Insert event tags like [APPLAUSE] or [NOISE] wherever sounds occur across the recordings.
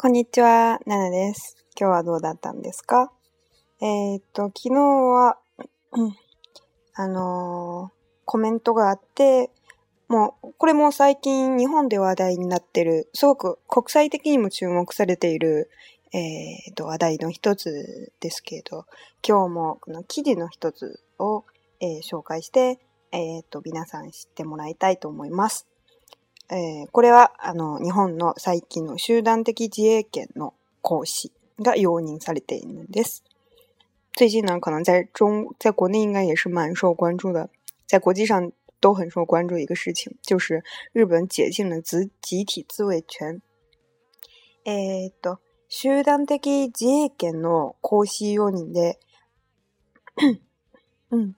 こんにちは、ナナです。今日はどうだったんですかえー、っと、昨日は、[CLEARS THROAT] あのー、コメントがあって、もう、これも最近日本で話題になってる、すごく国際的にも注目されている、えー、っと、話題の一つですけど、今日もこの記事の一つを、えー、紹介して、えっと、皆さん知ってもらいたいと思います。えー、これは、あの、日本の最近の集団的自衛権の行使が容認されているんです。最近呢，可能在中，在国内应该也是蛮受关注的，在国际上都很受关注一个事情，就是日本解禁了集集体自衛权。えー、っと、集団的自衛権の行使容認で [COUGHS] うん。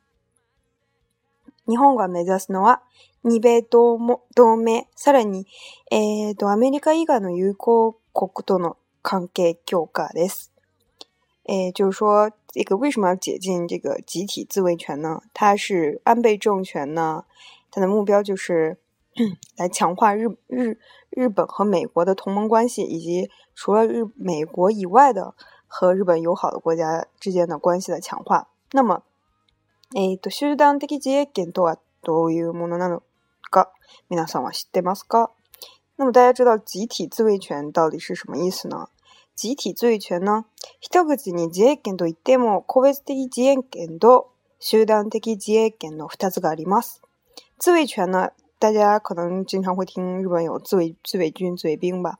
日本が目指すのは、日美等盟同盟，さらに、えっとアメリカ以外の友好国との関係強化です。哎，就是说，这个为什么要解禁这个集体自卫权呢？它是安倍政权呢，它的目标就是 [COUGHS] 来强化日日日本和美国的同盟关系，以及除了日美国以外的和日本友好的国家之间的关系的强化。那么，诶、と手段的に見ると、どういうものなの？那么大家知道集体自卫权到底是什么意思呢？集体自卫权呢？一个国家的自卫权といっても，个别的自卫权和集団的自卫权的二つがあります。自卫权大家可能经常会听日本有自卫自卫军、自卫兵吧？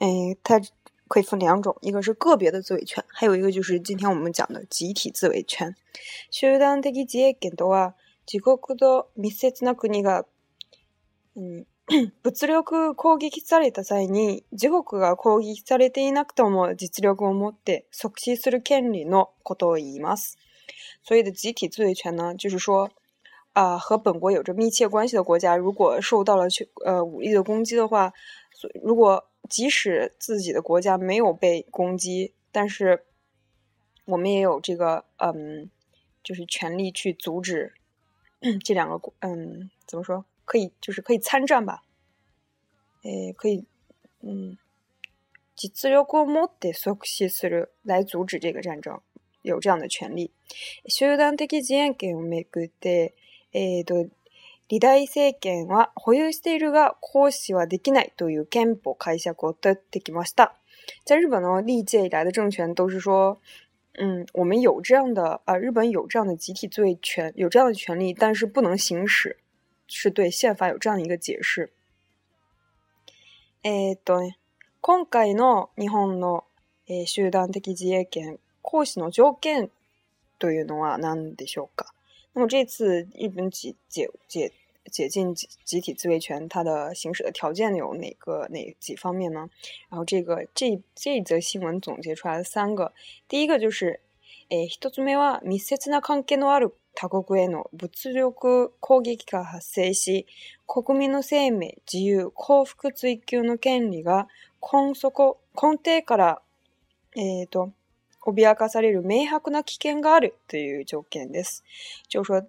哎，它可以分两种，一个是个别的自卫权，还有一个就是今天我们讲的集体自卫权。集団的自卫权とは、自国と密接な国が嗯，物力攻击された際に、地国が攻撃されていなくても実力を持って即時する権利の言います。所以的集体自卫权呢，就是说，啊，和本国有着密切关系的国家，如果受到了去呃武力的攻击的话，所如果即使自己的国家没有被攻击，但是我们也有这个嗯，就是权利去阻止这两个国，嗯，怎么说？可以，就是可以参战吧，诶，可以，嗯，及资料国母で所属する来阻止这个战争，有这样的权利。集団的自衛権をめぐって、えっと、リダ政権は保有しているが行使はできないという憲法解釈をとってきました。在日本呢，历届以来的政权都是说，嗯，我们有这样的啊，日本有这样的集体自权，有这样的权利，但是不能行使。是对宪法有这样的一个解释。诶，对，今回の日本の集団的自衛権行使の条件というのは何でしょうか？那么这次日本解解解解禁集集体自卫权，它的行使的条件有哪个哪几方面呢？然后这个这这一则新闻总结出来了三个，第一个就是。えー、1つ目は密接な関係のある他国への物力攻撃が発生し、国民の生命、自由、幸福追求の権利が根底根底から、えーと、脅かされる明白な危険があるという条件です。就说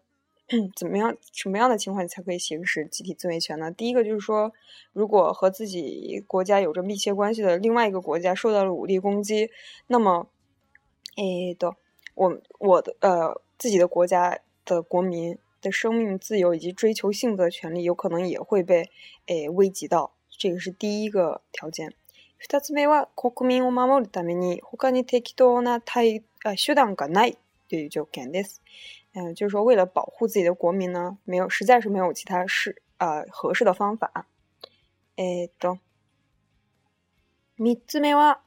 [CLEARS THROAT] 怎么样什么样的情况才可以行使集体自卫权呢？第一个就是说，如果和自己国家有着密切关系的另外一个国家受到了武力攻击，那么，えっ、ー、我我的呃自己的国家的国民的生命自由以及追求幸福的权利有可能也会被诶危及到，这个是第一个条件。二つ目は国民を守るために他に適当な対手段がないというです。嗯，就是说为了保护自己的国民呢，没有实在是没有其他适呃合适的方法。诶，懂。三つ目は。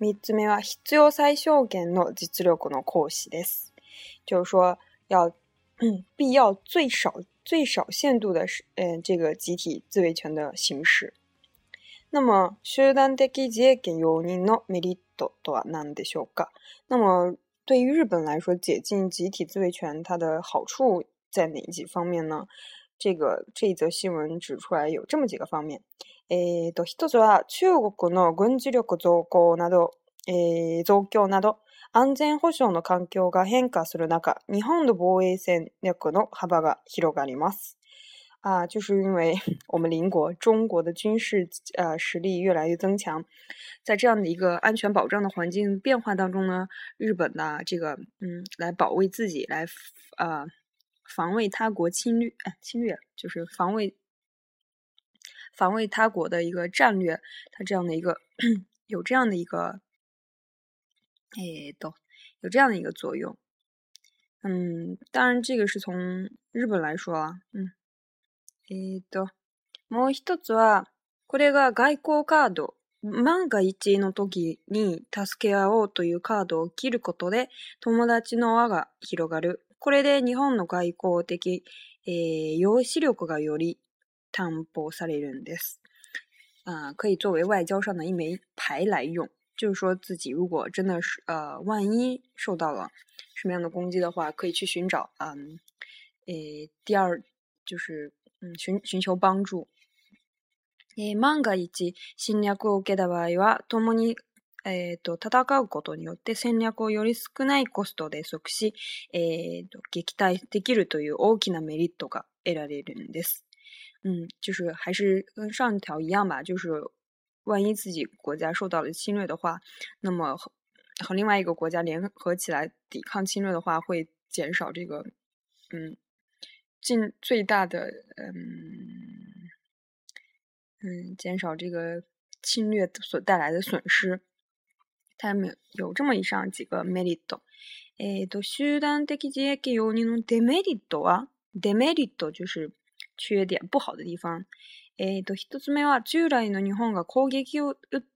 三つ目は必要最小限の実力の行使です。就是说，要必要最少最少限度的，嗯，这个集体自卫权的行使。那么，集団的自衛権容認のメリットとは何でしょうか？那么，对于日本来说，解禁集体自卫权它的好处在哪几方面呢？这个这一则新闻指出来有这么几个方面，一つは中国の軍事力増強など、増強など、安全保障の環境が変化する中、日本の防衛戦略の幅が広がります。啊，就是因为 [LAUGHS] 我们邻国中国的军事呃实力越来越增强，在这样的一个安全保障的环境变化当中呢，日本呢这个嗯来保卫自己来啊。防卫他国侵略，哎，侵略就是防卫，防卫他国的一个战略，它这样的一个，[CLEARS THROAT] 有这样的一个，哎，都有这样的一个作用。嗯，当然这个是从日本来说啊，嗯，哎，都もう一つはこれが外交カード。万が一の時に助け合おうというカードを切ることで友達の輪が広がる。これで日本の外交的優勢力がより担保されるんです。可以作为外交上的一枚牌来用，就是说自己如果真的是呃万一受到了什么样的攻击的话，可以去寻找嗯，呃第二就是嗯寻寻求帮助。え、万が一侵略を受けた場合は、共に。と戦うことによって戦略をより少ないコストで即しと撃退できるという大きなメリットが得られるんです。嗯，就是还是跟上一条一样吧，就是万一自己国家受到了侵略的话，那么和另外一个国家联合起来抵抗侵略的话，会减少这个嗯尽最大的嗯嗯减少这个侵略所带来的损失。タイムメリット。えっ、ー、と、集団的自衛権容認のデメリットは、デメリット就是缺点、不好的地方。えっ、ー、と、一つ目は、従来の日本が攻撃を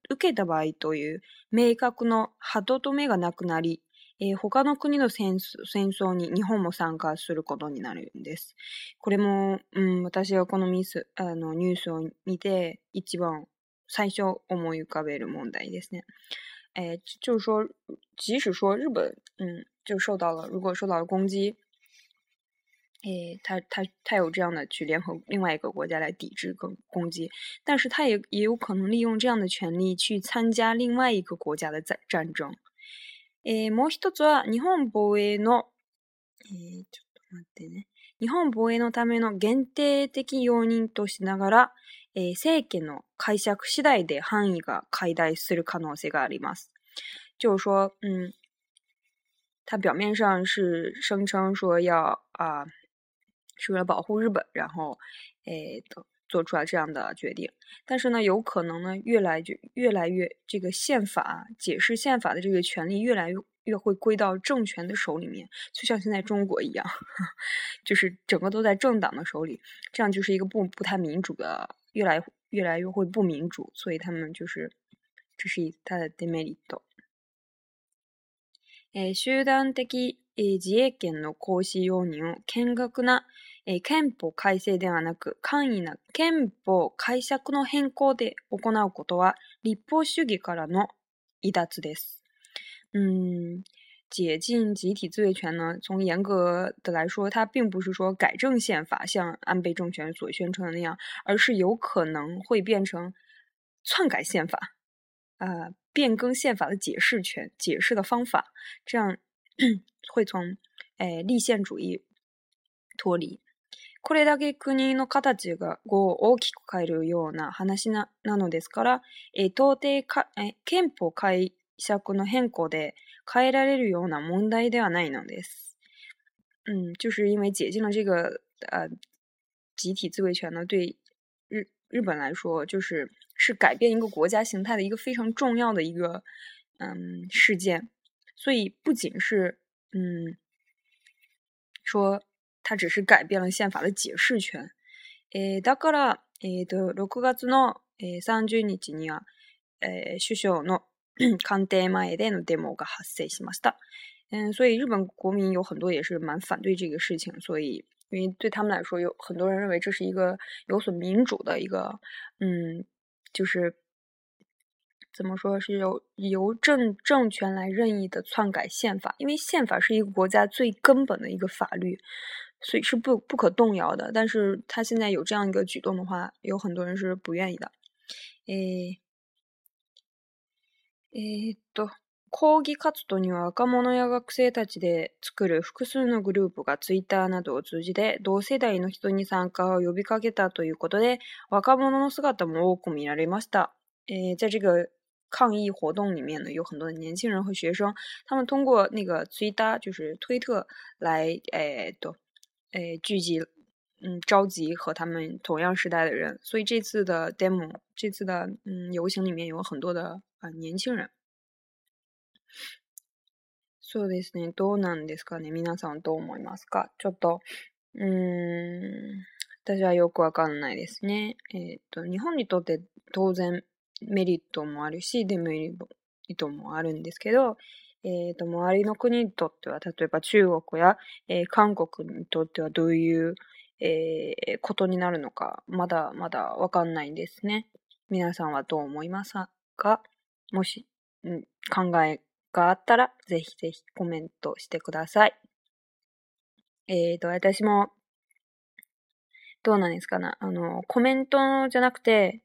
受けた場合という明確の歯止めがなくなり、えー、他の国の戦争に日本も参加することになるんです。これも、うん、私はこのミスあのニュースを見て一番最初思い浮かべる問題ですね。哎，就是说，即使说日本，嗯，就受到了，如果受到了攻击，哎，他他他有这样的去联合另外一个国家来抵制攻攻击，但是他也也有可能利用这样的权利去参加另外一个国家的战战争。えもう一つは日本防衛のえちょっと待ってね日本防衛のための限定的要人としながら。政見の解釈次第で範囲が解体する可能性があります。至少，嗯，他表面上是声称说要啊，是为了保护日本，然后诶，做出来这样的决定。但是呢，有可能呢，越来就越来越这个宪法解释宪法的这个权利越来越越会归到政权的手里面，就像现在中国一样，[LAUGHS] 就是整个都在政党的手里，这样就是一个不不太民主的。越来越来越会不民主，所以他们就是这是他的 demerit。えー、集団的、えー、自衛権の行使容認を見学な、えー、憲法改正ではなく簡易な憲法解釈の変更で行うことは立法主義からの離脱です。うん解禁集体自卫权呢？从严格的来说，它并不是说改正宪法，像安倍政权所宣称的那样，而是有可能会变成篡改宪法，啊，变更宪法的解释权、解释的方法，这样 [CLEARS THROAT] 会从诶立宪主义脱离。これだけ国の大きく変えるような話ななのですから、え、か、え、憲法解釈の変更で。海外的旅游呢，蒙台戴尔难以弄的。嗯，就是因为解禁了这个呃集体自卫权呢，对日日本来说，就是是改变一个国家形态的一个非常重要的一个嗯事件。所以不仅是嗯说他只是改变了宪法的解释权。えだからえ六月の三十日にはえ首相の condemn it and c o 嗯，所以日本国民有很多也是蛮反对这个事情，所以因为对他们来说，有很多人认为这是一个有损民主的一个，嗯，就是怎么说是由由政政权来任意的篡改宪法，因为宪法是一个国家最根本的一个法律，所以是不不可动摇的。但是他现在有这样一个举动的话，有很多人是不愿意的，哎。えー、っと、抗議活動には若者や学生たちで作る複数のグループがツイッターなどを通じて同世代の人に参加を呼びかけたということで若者の姿も多く見られました。えー、在这个抗议活动里面呢，有很多的年轻人和学生，他们通过那个 Twitter，就是推特来，哎，对，哎，聚集嗯召集和他们同样时代的人，所以这次的 demo 这次的嗯游行里面有很多的啊、呃、年轻人。そうですね。どうなんですかね。皆さんどう思いますかちょっと、うん、私はよくわかんないですね。えっ、と、日本にとって当然メリットもあるし、デメリットもあるんですけど、えっ、と、周りの国にとっては、例えば中国や、えー、韓国にとってはどういう、えー、ことになるのか、まだまだわかんないんですね。皆さんはどう思いますかもし、うん、考えがあったら、ぜひぜひコメントしてください。えっ、ー、と、私も、どうなんですかね。あの、コメントじゃなくて、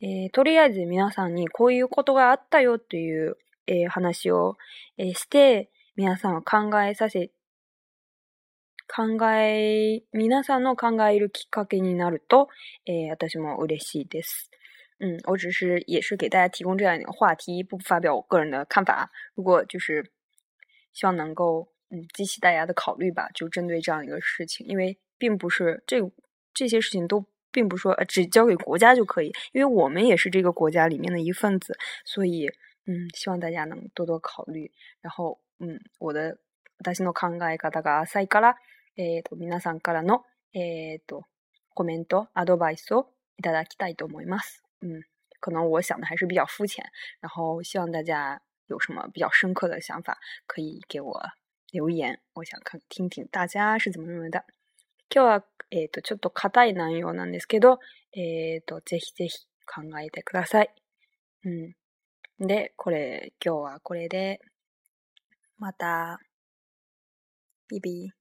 えー、とりあえず皆さんにこういうことがあったよという、えー、話を、えー、して、皆さんを考えさせ考え、皆さんの考えるきっかけになると、私も嬉しいです。嗯，我只是也是给大家提供这样一个话题，不发表我个人的看法。如果就是希望能够嗯激起大家的考虑吧，就针对这样一个事情，因为并不是这这些事情都并不说只交给国家就可以，因为我们也是这个国家里面的一份子，所以嗯，希望大家能多多考虑。然后嗯，我的、私の考えが大家あさいから。えっ、ー、と、皆さんからの、えっ、ー、と、コメント、アドバイスをいただきたいと思います。うん。可能我想的还是比较肤浅，然后希望大家有什么比较深刻的想法，可以给我留言。我想看听听大家是怎么认为的。今日はえっ、ー、とちょっと硬い内容なんですけど、えっ、ー、とぜひぜひ考えてください。うん。で、これ今日はこれでまたビビ。